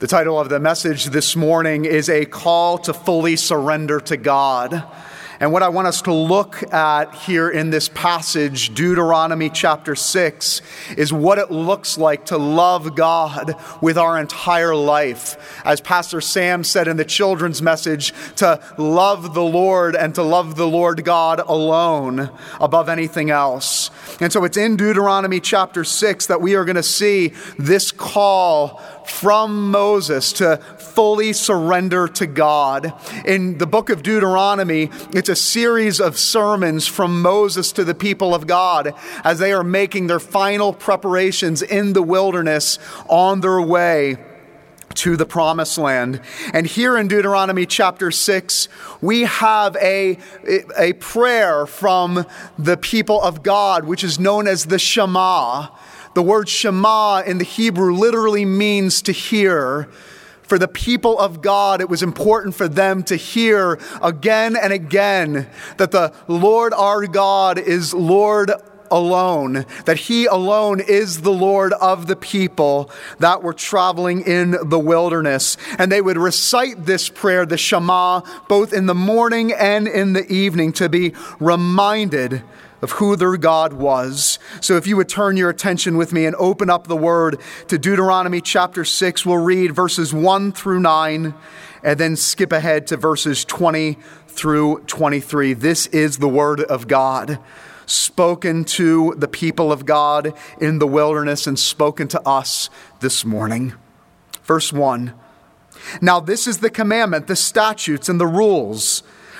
The title of the message this morning is A Call to Fully Surrender to God. And what I want us to look at here in this passage, Deuteronomy chapter 6, is what it looks like to love God with our entire life. As Pastor Sam said in the children's message, to love the Lord and to love the Lord God alone above anything else. And so it's in Deuteronomy chapter 6 that we are going to see this call from Moses to fully surrender to God. In the book of Deuteronomy, it's a series of sermons from Moses to the people of God as they are making their final preparations in the wilderness on their way to the promised land. And here in Deuteronomy chapter 6, we have a, a prayer from the people of God, which is known as the Shema. The word Shema in the Hebrew literally means to hear. For the people of God, it was important for them to hear again and again that the Lord our God is Lord alone, that He alone is the Lord of the people that were traveling in the wilderness. And they would recite this prayer, the Shema, both in the morning and in the evening to be reminded of who their God was. So if you would turn your attention with me and open up the word to Deuteronomy chapter 6, we'll read verses 1 through 9 and then skip ahead to verses 20 through 23. This is the word of God spoken to the people of God in the wilderness and spoken to us this morning. Verse 1 Now, this is the commandment, the statutes, and the rules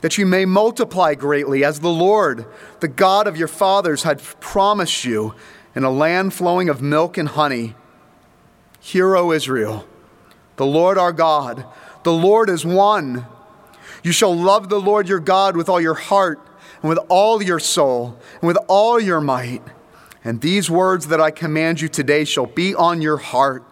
that you may multiply greatly, as the Lord, the God of your fathers, had promised you in a land flowing of milk and honey. Hear, O Israel, the Lord our God, the Lord is one. You shall love the Lord your God with all your heart, and with all your soul, and with all your might. And these words that I command you today shall be on your heart.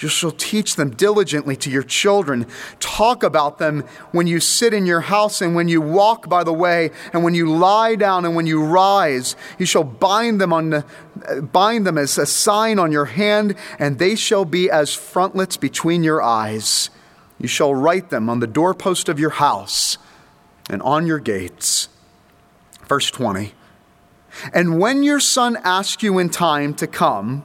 You shall teach them diligently to your children. Talk about them when you sit in your house and when you walk by the way and when you lie down and when you rise. You shall bind them on bind them as a sign on your hand, and they shall be as frontlets between your eyes. You shall write them on the doorpost of your house and on your gates. Verse 20. And when your son asks you in time to come,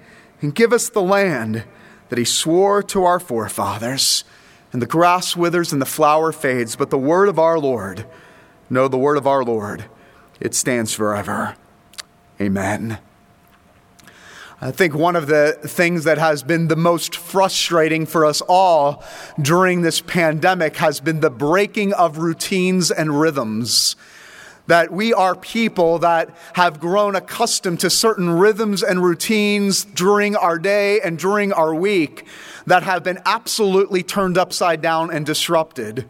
and give us the land that he swore to our forefathers. And the grass withers and the flower fades, but the word of our Lord, no, the word of our Lord, it stands forever. Amen. I think one of the things that has been the most frustrating for us all during this pandemic has been the breaking of routines and rhythms that we are people that have grown accustomed to certain rhythms and routines during our day and during our week that have been absolutely turned upside down and disrupted.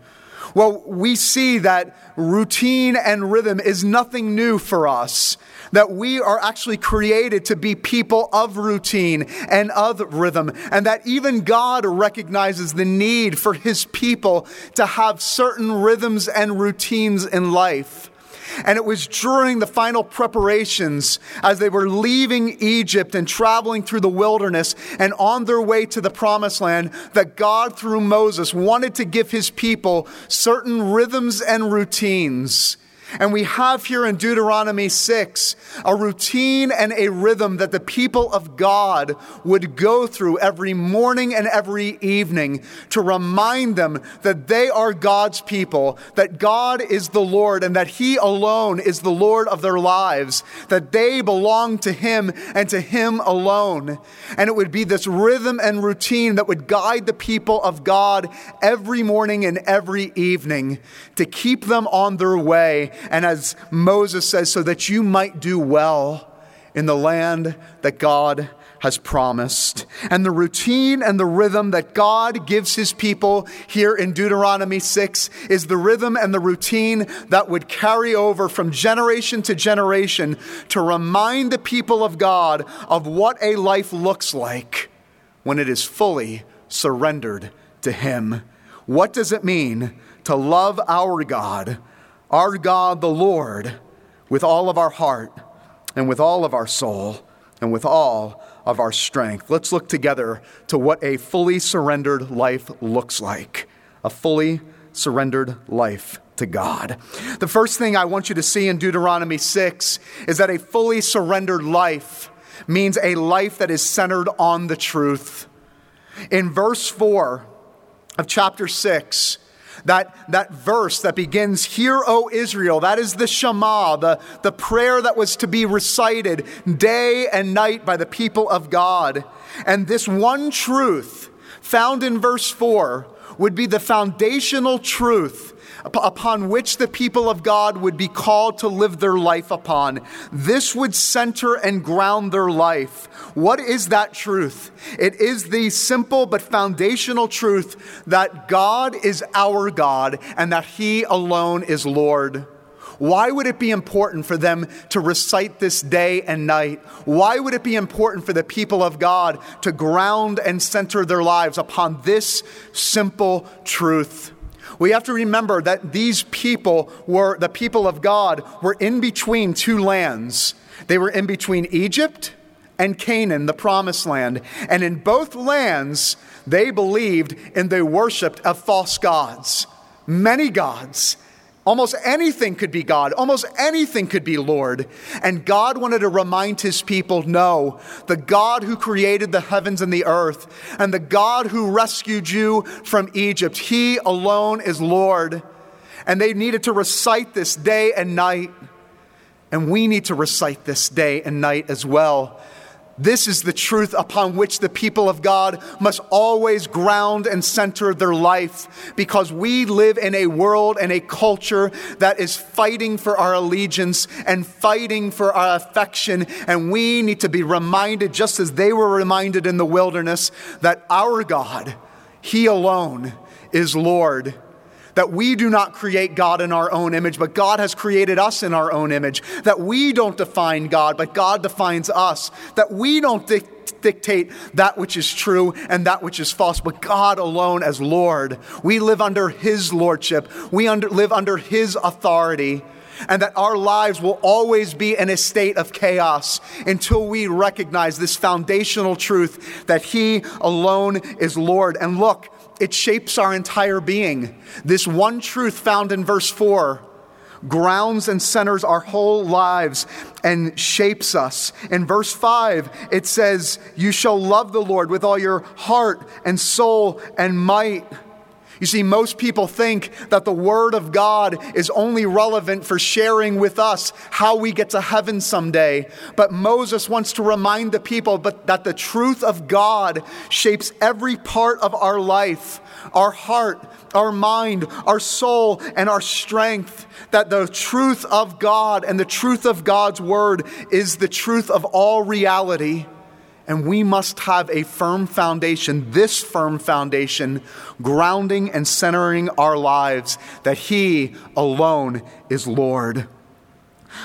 Well, we see that routine and rhythm is nothing new for us. That we are actually created to be people of routine and of rhythm, and that even God recognizes the need for his people to have certain rhythms and routines in life. And it was during the final preparations as they were leaving Egypt and traveling through the wilderness and on their way to the promised land that God, through Moses, wanted to give his people certain rhythms and routines. And we have here in Deuteronomy 6 a routine and a rhythm that the people of God would go through every morning and every evening to remind them that they are God's people, that God is the Lord, and that He alone is the Lord of their lives, that they belong to Him and to Him alone. And it would be this rhythm and routine that would guide the people of God every morning and every evening to keep them on their way and as Moses says, so that you might do well in the land that God has promised. And the routine and the rhythm that God gives his people here in Deuteronomy 6 is the rhythm and the routine that would carry over from generation to generation to remind the people of God of what a life looks like when it is fully surrendered to him. What does it mean to love our God? Our God the Lord with all of our heart and with all of our soul and with all of our strength. Let's look together to what a fully surrendered life looks like. A fully surrendered life to God. The first thing I want you to see in Deuteronomy 6 is that a fully surrendered life means a life that is centered on the truth. In verse 4 of chapter 6, that, that verse that begins, Hear, O Israel, that is the Shema, the, the prayer that was to be recited day and night by the people of God. And this one truth found in verse 4 would be the foundational truth upon which the people of God would be called to live their life upon. This would center and ground their life. What is that truth? It is the simple but foundational truth that God is our God and that He alone is Lord. Why would it be important for them to recite this day and night? Why would it be important for the people of God to ground and center their lives upon this simple truth? We have to remember that these people were, the people of God, were in between two lands. They were in between Egypt and Canaan, the promised land. And in both lands, they believed and they worshiped of false gods, many gods. Almost anything could be God. Almost anything could be Lord. And God wanted to remind his people no, the God who created the heavens and the earth, and the God who rescued you from Egypt, he alone is Lord. And they needed to recite this day and night. And we need to recite this day and night as well. This is the truth upon which the people of God must always ground and center their life because we live in a world and a culture that is fighting for our allegiance and fighting for our affection. And we need to be reminded, just as they were reminded in the wilderness, that our God, He alone, is Lord that we do not create God in our own image, but God has created us in our own image. That we don't define God, but God defines us. That we don't dictate that which is true and that which is false, but God alone as Lord. We live under His lordship, we under, live under His authority. And that our lives will always be in a state of chaos until we recognize this foundational truth that He alone is Lord. And look, it shapes our entire being. This one truth found in verse 4 grounds and centers our whole lives and shapes us. In verse 5, it says, You shall love the Lord with all your heart and soul and might. You see, most people think that the Word of God is only relevant for sharing with us how we get to heaven someday. But Moses wants to remind the people but that the truth of God shapes every part of our life our heart, our mind, our soul, and our strength. That the truth of God and the truth of God's Word is the truth of all reality. And we must have a firm foundation, this firm foundation, grounding and centering our lives that He alone is Lord.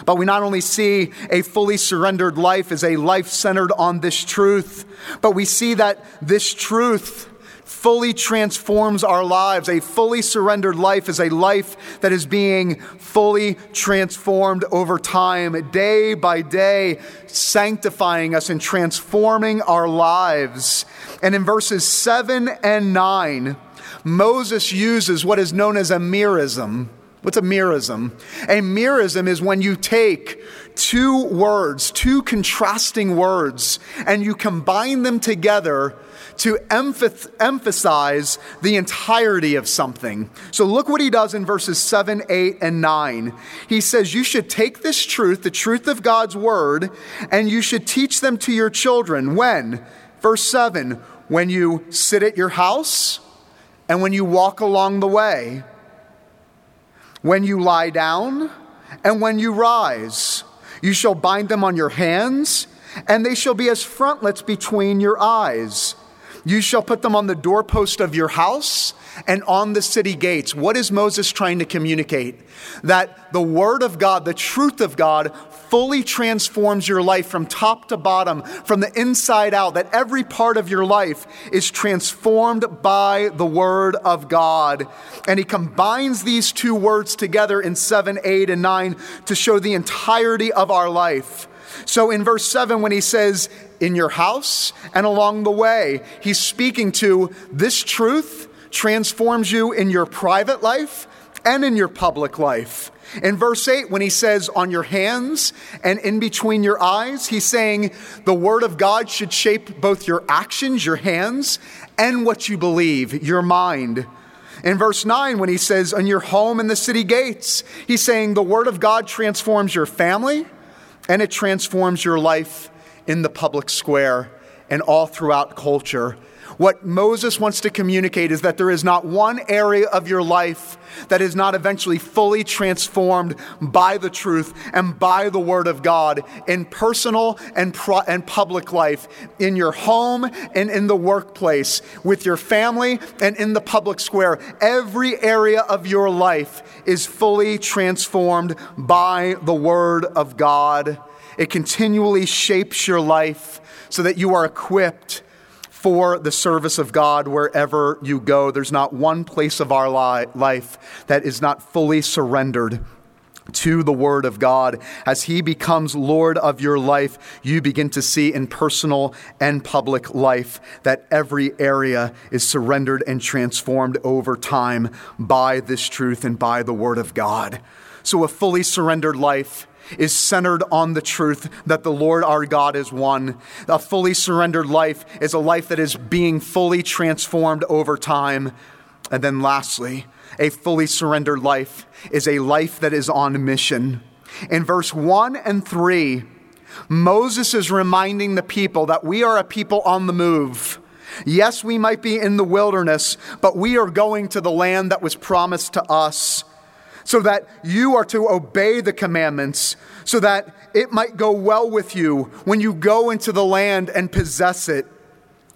But we not only see a fully surrendered life as a life centered on this truth, but we see that this truth fully transforms our lives. A fully surrendered life is a life that is being fully transformed over time, day by day, sanctifying us and transforming our lives. And in verses 7 and 9, Moses uses what is known as a merism. What's a merism? A merism is when you take two words, two contrasting words, and you combine them together to emphasize the entirety of something. So look what he does in verses 7, 8, and 9. He says, You should take this truth, the truth of God's word, and you should teach them to your children. When? Verse 7 When you sit at your house and when you walk along the way, when you lie down and when you rise. You shall bind them on your hands, and they shall be as frontlets between your eyes. You shall put them on the doorpost of your house and on the city gates. What is Moses trying to communicate? That the Word of God, the truth of God, fully transforms your life from top to bottom, from the inside out, that every part of your life is transformed by the Word of God. And he combines these two words together in 7, 8, and 9 to show the entirety of our life. So in verse 7, when he says, in your house and along the way. He's speaking to this truth transforms you in your private life and in your public life. In verse 8, when he says, on your hands and in between your eyes, he's saying the word of God should shape both your actions, your hands, and what you believe, your mind. In verse 9, when he says, on your home and the city gates, he's saying the word of God transforms your family and it transforms your life in the public square and all throughout culture. What Moses wants to communicate is that there is not one area of your life that is not eventually fully transformed by the truth and by the Word of God in personal and, pro- and public life, in your home and in the workplace, with your family and in the public square. Every area of your life is fully transformed by the Word of God. It continually shapes your life so that you are equipped for the service of God wherever you go. There's not one place of our li- life that is not fully surrendered to the Word of God. As He becomes Lord of your life, you begin to see in personal and public life that every area is surrendered and transformed over time by this truth and by the Word of God. So, a fully surrendered life is centered on the truth that the Lord our God is one. A fully surrendered life is a life that is being fully transformed over time. And then, lastly, a fully surrendered life is a life that is on mission. In verse 1 and 3, Moses is reminding the people that we are a people on the move. Yes, we might be in the wilderness, but we are going to the land that was promised to us so that you are to obey the commandments, so that it might go well with you when you go into the land and possess it.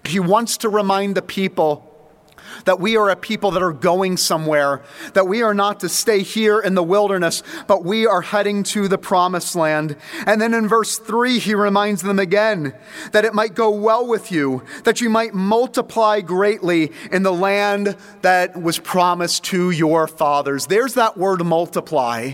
He wants to remind the people that we are a people that are going somewhere, that we are not to stay here in the wilderness, but we are heading to the promised land. And then in verse 3, he reminds them again that it might go well with you, that you might multiply greatly in the land that was promised to your fathers. There's that word multiply.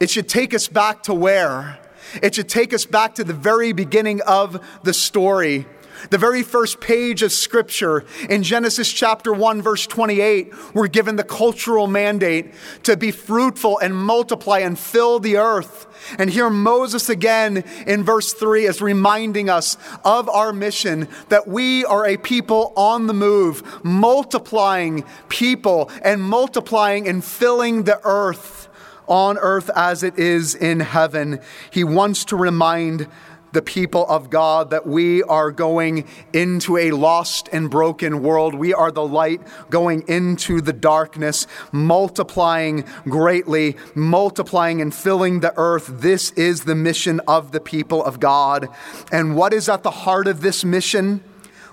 It should take us back to where? It should take us back to the very beginning of the story the very first page of Scripture in Genesis chapter 1, verse 28, we're given the cultural mandate to be fruitful and multiply and fill the earth. And here Moses again in verse 3 is reminding us of our mission that we are a people on the move, multiplying people and multiplying and filling the earth on earth as it is in heaven. He wants to remind the people of God, that we are going into a lost and broken world. We are the light going into the darkness, multiplying greatly, multiplying and filling the earth. This is the mission of the people of God. And what is at the heart of this mission?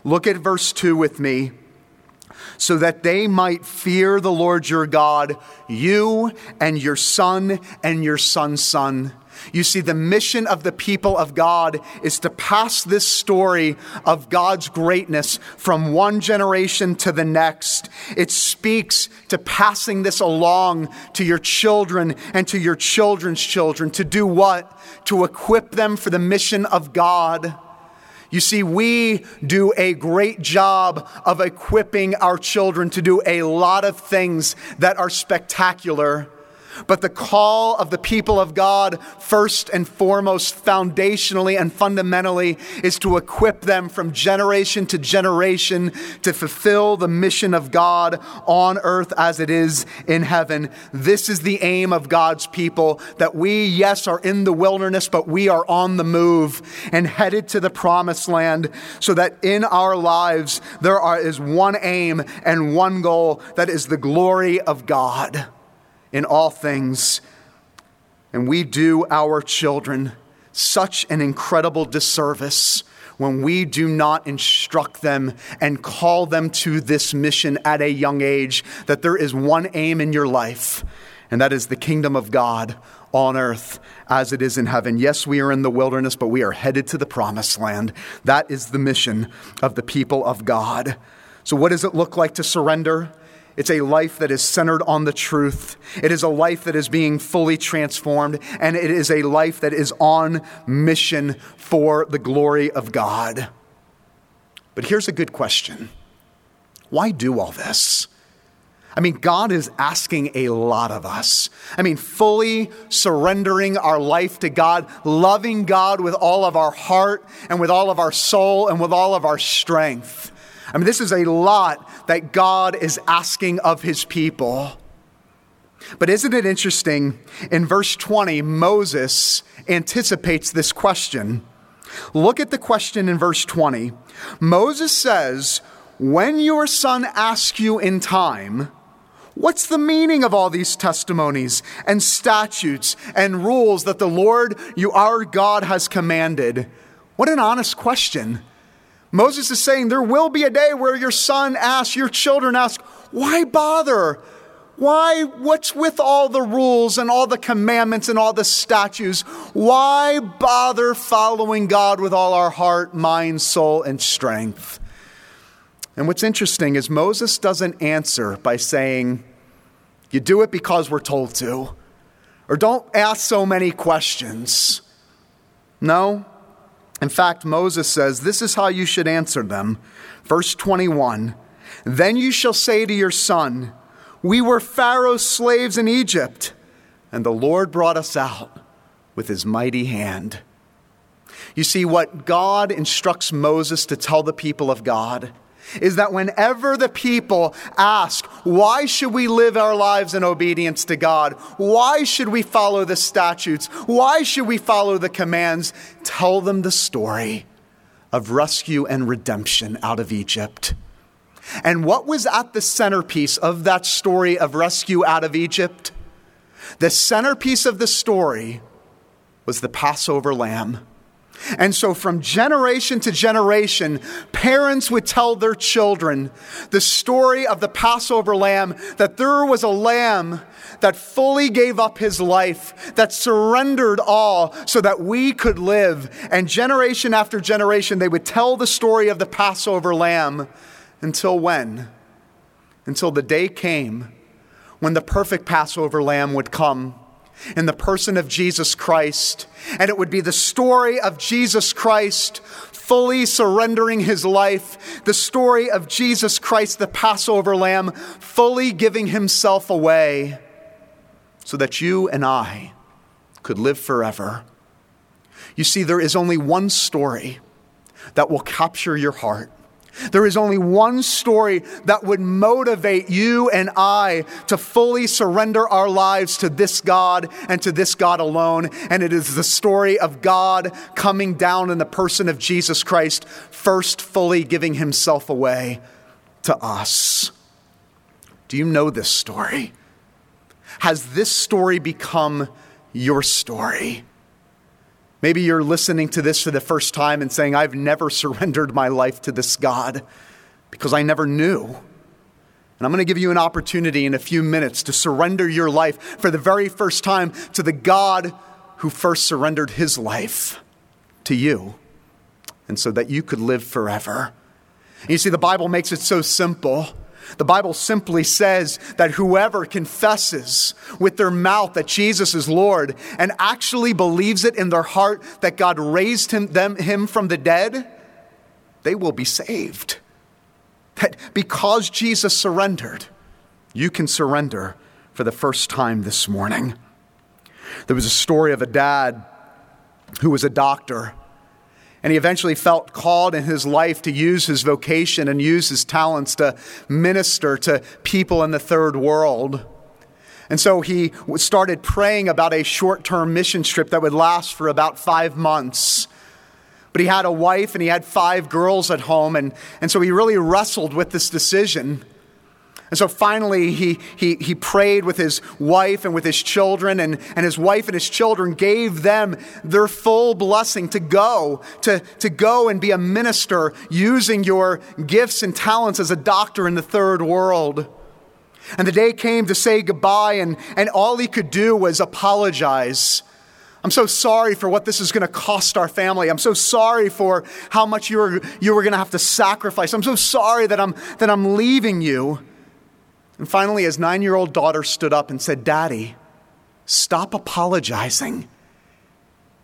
Look at verse 2 with me so that they might fear the Lord your God, you and your son and your son's son. You see, the mission of the people of God is to pass this story of God's greatness from one generation to the next. It speaks to passing this along to your children and to your children's children. To do what? To equip them for the mission of God. You see, we do a great job of equipping our children to do a lot of things that are spectacular. But the call of the people of God, first and foremost, foundationally and fundamentally, is to equip them from generation to generation to fulfill the mission of God on earth as it is in heaven. This is the aim of God's people that we, yes, are in the wilderness, but we are on the move and headed to the promised land so that in our lives there are, is one aim and one goal that is the glory of God in all things. And we do our children such an incredible disservice when we do not instruct them and call them to this mission at a young age that there is one aim in your life, and that is the kingdom of God on earth as it is in heaven. Yes, we are in the wilderness, but we are headed to the promised land. That is the mission of the people of God. So, what does it look like to surrender? It's a life that is centered on the truth. It is a life that is being fully transformed, and it is a life that is on mission for the glory of God. But here's a good question why do all this? I mean, God is asking a lot of us. I mean, fully surrendering our life to God, loving God with all of our heart and with all of our soul and with all of our strength. I mean, this is a lot that God is asking of his people. But isn't it interesting? In verse 20, Moses anticipates this question. Look at the question in verse 20. Moses says, When your son asks you in time, What's the meaning of all these testimonies and statutes and rules that the Lord, you our God, has commanded? What an honest question. Moses is saying there will be a day where your son asks, your children ask, why bother? Why, what's with all the rules and all the commandments and all the statutes? Why bother following God with all our heart, mind, soul, and strength? And what's interesting is Moses doesn't answer by saying, You do it because we're told to, or don't ask so many questions. No, in fact, Moses says, This is how you should answer them. Verse 21 Then you shall say to your son, We were Pharaoh's slaves in Egypt, and the Lord brought us out with his mighty hand. You see, what God instructs Moses to tell the people of God is that whenever the people ask, why should we live our lives in obedience to God? Why should we follow the statutes? Why should we follow the commands? Tell them the story of rescue and redemption out of Egypt. And what was at the centerpiece of that story of rescue out of Egypt? The centerpiece of the story was the Passover lamb. And so, from generation to generation, parents would tell their children the story of the Passover lamb that there was a lamb that fully gave up his life, that surrendered all so that we could live. And generation after generation, they would tell the story of the Passover lamb until when? Until the day came when the perfect Passover lamb would come in the person of Jesus Christ. And it would be the story of Jesus Christ fully surrendering his life, the story of Jesus Christ, the Passover lamb, fully giving himself away so that you and I could live forever. You see, there is only one story that will capture your heart. There is only one story that would motivate you and I to fully surrender our lives to this God and to this God alone. And it is the story of God coming down in the person of Jesus Christ, first fully giving himself away to us. Do you know this story? Has this story become your story? Maybe you're listening to this for the first time and saying, I've never surrendered my life to this God because I never knew. And I'm going to give you an opportunity in a few minutes to surrender your life for the very first time to the God who first surrendered his life to you, and so that you could live forever. And you see, the Bible makes it so simple. The Bible simply says that whoever confesses with their mouth that Jesus is Lord and actually believes it in their heart that God raised him, them, him from the dead, they will be saved. That because Jesus surrendered, you can surrender for the first time this morning. There was a story of a dad who was a doctor, and he eventually felt called in his life to use his vocation and use his talents to minister to people in the third world. And so he started praying about a short term mission trip that would last for about five months. But he had a wife and he had five girls at home, and, and so he really wrestled with this decision. And so finally, he, he, he prayed with his wife and with his children, and, and his wife and his children gave them their full blessing to go, to, to go and be a minister using your gifts and talents as a doctor in the third world. And the day came to say goodbye, and, and all he could do was apologize. I'm so sorry for what this is going to cost our family. I'm so sorry for how much you were, you were going to have to sacrifice. I'm so sorry that I'm, that I'm leaving you. And finally, his nine year old daughter stood up and said, Daddy, stop apologizing.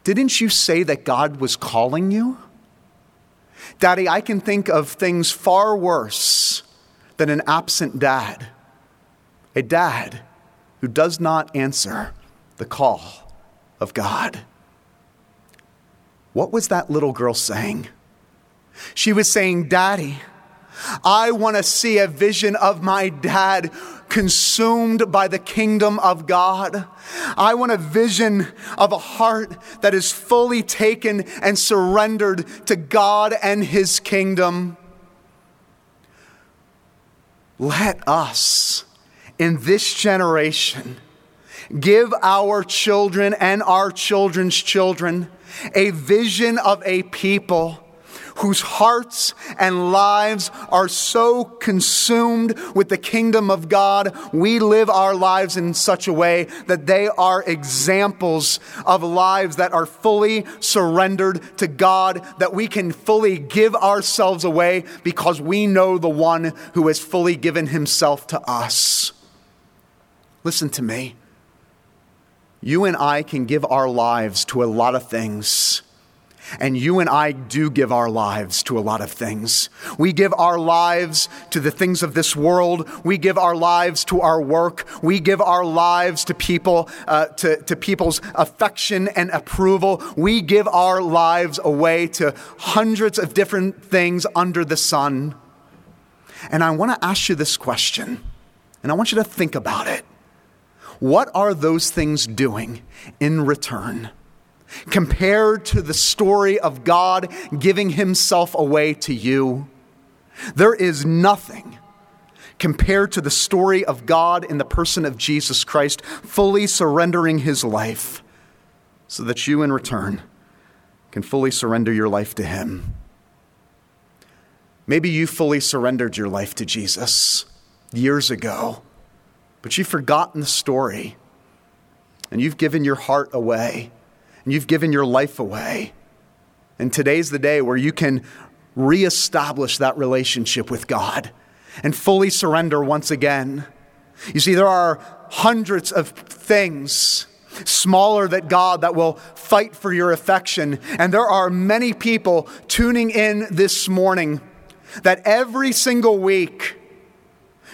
Didn't you say that God was calling you? Daddy, I can think of things far worse than an absent dad. A dad who does not answer the call of God. What was that little girl saying? She was saying, Daddy, I want to see a vision of my dad consumed by the kingdom of God. I want a vision of a heart that is fully taken and surrendered to God and his kingdom. Let us, in this generation, give our children and our children's children a vision of a people whose hearts and lives are so consumed with the kingdom of God, we live our lives in such a way that they are examples of lives that are fully surrendered to God, that we can fully give ourselves away because we know the one who has fully given himself to us. Listen to me. You and I can give our lives to a lot of things. And you and I do give our lives to a lot of things. We give our lives to the things of this world. We give our lives to our work. We give our lives to people, uh, to, to people's affection and approval. We give our lives away to hundreds of different things under the sun. And I want to ask you this question, and I want you to think about it. What are those things doing in return? Compared to the story of God giving himself away to you. There is nothing compared to the story of God in the person of Jesus Christ, fully surrendering his life so that you, in return, can fully surrender your life to him. Maybe you fully surrendered your life to Jesus years ago, but you've forgotten the story and you've given your heart away and you've given your life away. And today's the day where you can reestablish that relationship with God and fully surrender once again. You see, there are hundreds of things smaller than God that will fight for your affection. And there are many people tuning in this morning that every single week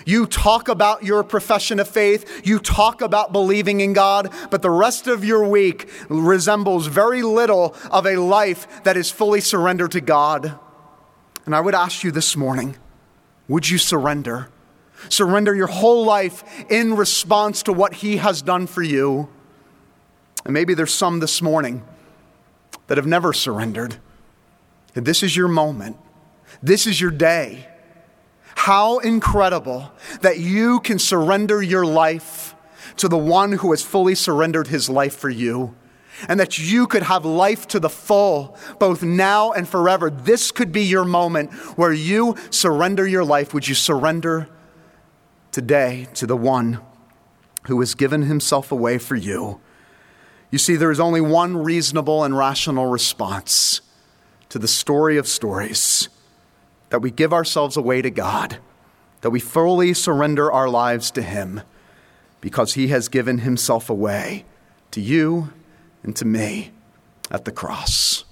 you talk about your profession of faith, you talk about believing in God, but the rest of your week resembles very little of a life that is fully surrendered to God. And I would ask you this morning would you surrender? Surrender your whole life in response to what He has done for you. And maybe there's some this morning that have never surrendered. This is your moment. This is your day. How incredible that you can surrender your life to the one who has fully surrendered his life for you. And that you could have life to the full, both now and forever. This could be your moment where you surrender your life. Would you surrender today to the one who has given himself away for you? You see, there is only one reasonable and rational response to the story of stories that we give ourselves away to God, that we fully surrender our lives to Him because He has given Himself away to you and to me at the cross.